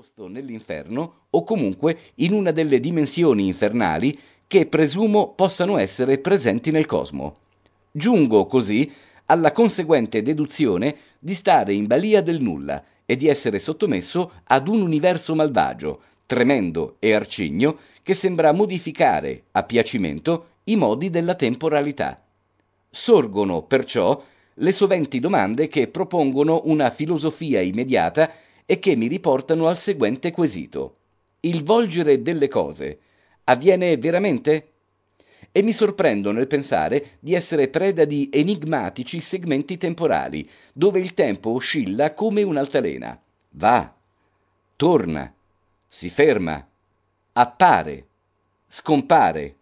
posto nell'inferno o comunque in una delle dimensioni infernali che presumo possano essere presenti nel cosmo. Giungo così alla conseguente deduzione di stare in balia del nulla e di essere sottomesso ad un universo malvagio, tremendo e arcigno, che sembra modificare a piacimento i modi della temporalità. Sorgono perciò le soventi domande che propongono una filosofia immediata e che mi riportano al seguente quesito. Il volgere delle cose avviene veramente? E mi sorprendo nel pensare di essere preda di enigmatici segmenti temporali, dove il tempo oscilla come un'altalena. Va, torna, si ferma, appare, scompare,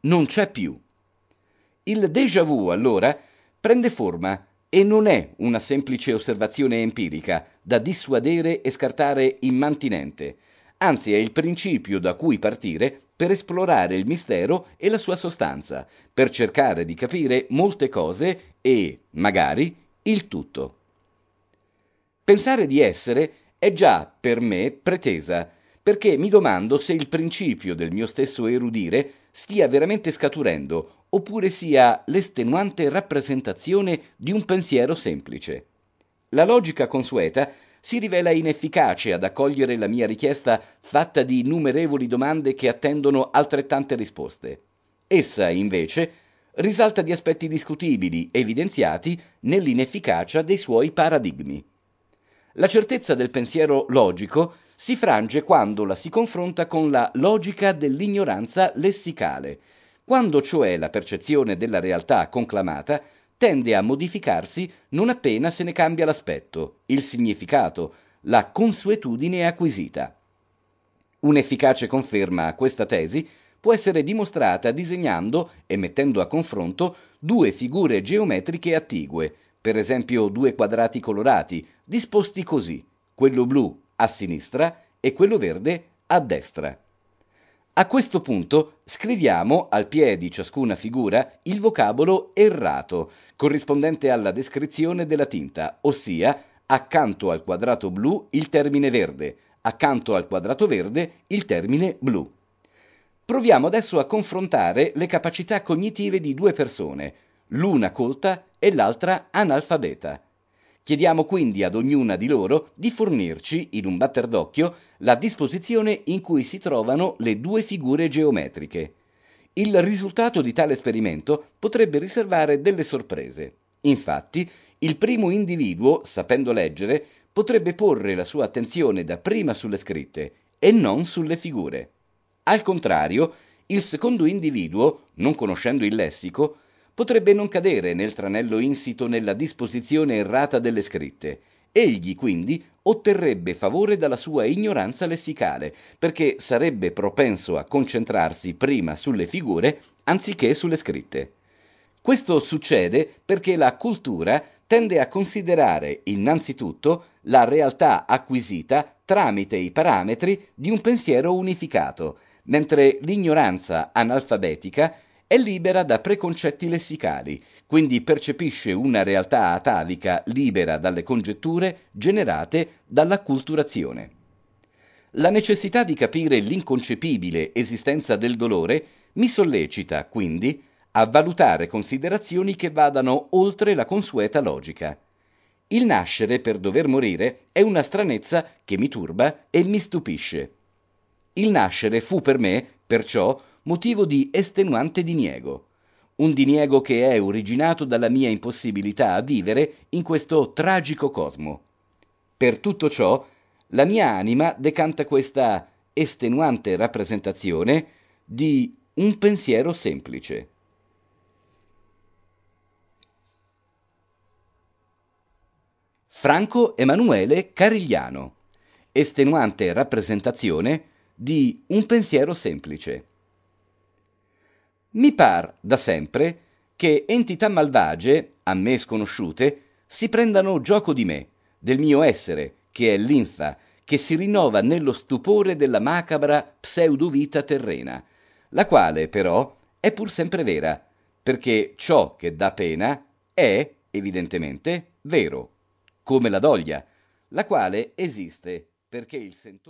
non c'è più. Il déjà vu, allora, prende forma e non è una semplice osservazione empirica da dissuadere e scartare immantinente, anzi è il principio da cui partire per esplorare il mistero e la sua sostanza, per cercare di capire molte cose e, magari, il tutto. Pensare di essere è già per me pretesa, perché mi domando se il principio del mio stesso erudire stia veramente scaturendo oppure sia l'estenuante rappresentazione di un pensiero semplice. La logica consueta si rivela inefficace ad accogliere la mia richiesta fatta di innumerevoli domande che attendono altrettante risposte. Essa, invece, risalta di aspetti discutibili evidenziati nell'inefficacia dei suoi paradigmi. La certezza del pensiero logico si frange quando la si confronta con la logica dell'ignoranza lessicale, quando cioè la percezione della realtà conclamata tende a modificarsi non appena se ne cambia l'aspetto, il significato, la consuetudine acquisita. Un'efficace conferma a questa tesi può essere dimostrata disegnando e mettendo a confronto due figure geometriche attigue, per esempio due quadrati colorati, disposti così, quello blu a sinistra e quello verde a destra. A questo punto scriviamo al piede di ciascuna figura il vocabolo errato, corrispondente alla descrizione della tinta, ossia accanto al quadrato blu il termine verde, accanto al quadrato verde il termine blu. Proviamo adesso a confrontare le capacità cognitive di due persone, l'una colta e l'altra analfabeta. Chiediamo quindi ad ognuna di loro di fornirci, in un batter d'occhio, la disposizione in cui si trovano le due figure geometriche. Il risultato di tale esperimento potrebbe riservare delle sorprese. Infatti, il primo individuo, sapendo leggere, potrebbe porre la sua attenzione dapprima sulle scritte e non sulle figure. Al contrario, il secondo individuo, non conoscendo il lessico, potrebbe non cadere nel tranello insito nella disposizione errata delle scritte. Egli quindi otterrebbe favore dalla sua ignoranza lessicale, perché sarebbe propenso a concentrarsi prima sulle figure anziché sulle scritte. Questo succede perché la cultura tende a considerare innanzitutto la realtà acquisita tramite i parametri di un pensiero unificato, mentre l'ignoranza analfabetica è libera da preconcetti lessicali, quindi percepisce una realtà atavica libera dalle congetture generate dall'acculturazione. La necessità di capire l'inconcepibile esistenza del dolore mi sollecita, quindi, a valutare considerazioni che vadano oltre la consueta logica. Il nascere per dover morire è una stranezza che mi turba e mi stupisce. Il nascere fu per me, perciò, motivo di estenuante diniego. Un diniego che è originato dalla mia impossibilità a vivere in questo tragico cosmo. Per tutto ciò, la mia anima decanta questa estenuante rappresentazione di un pensiero semplice. Franco Emanuele Carigliano. Estenuante rappresentazione di un pensiero semplice. Mi par da sempre che entità malvagie, a me sconosciute, si prendano gioco di me, del mio essere, che è linfa, che si rinnova nello stupore della macabra pseudovita terrena, la quale però è pur sempre vera, perché ciò che dà pena è, evidentemente, vero, come la doglia, la quale esiste perché il sentore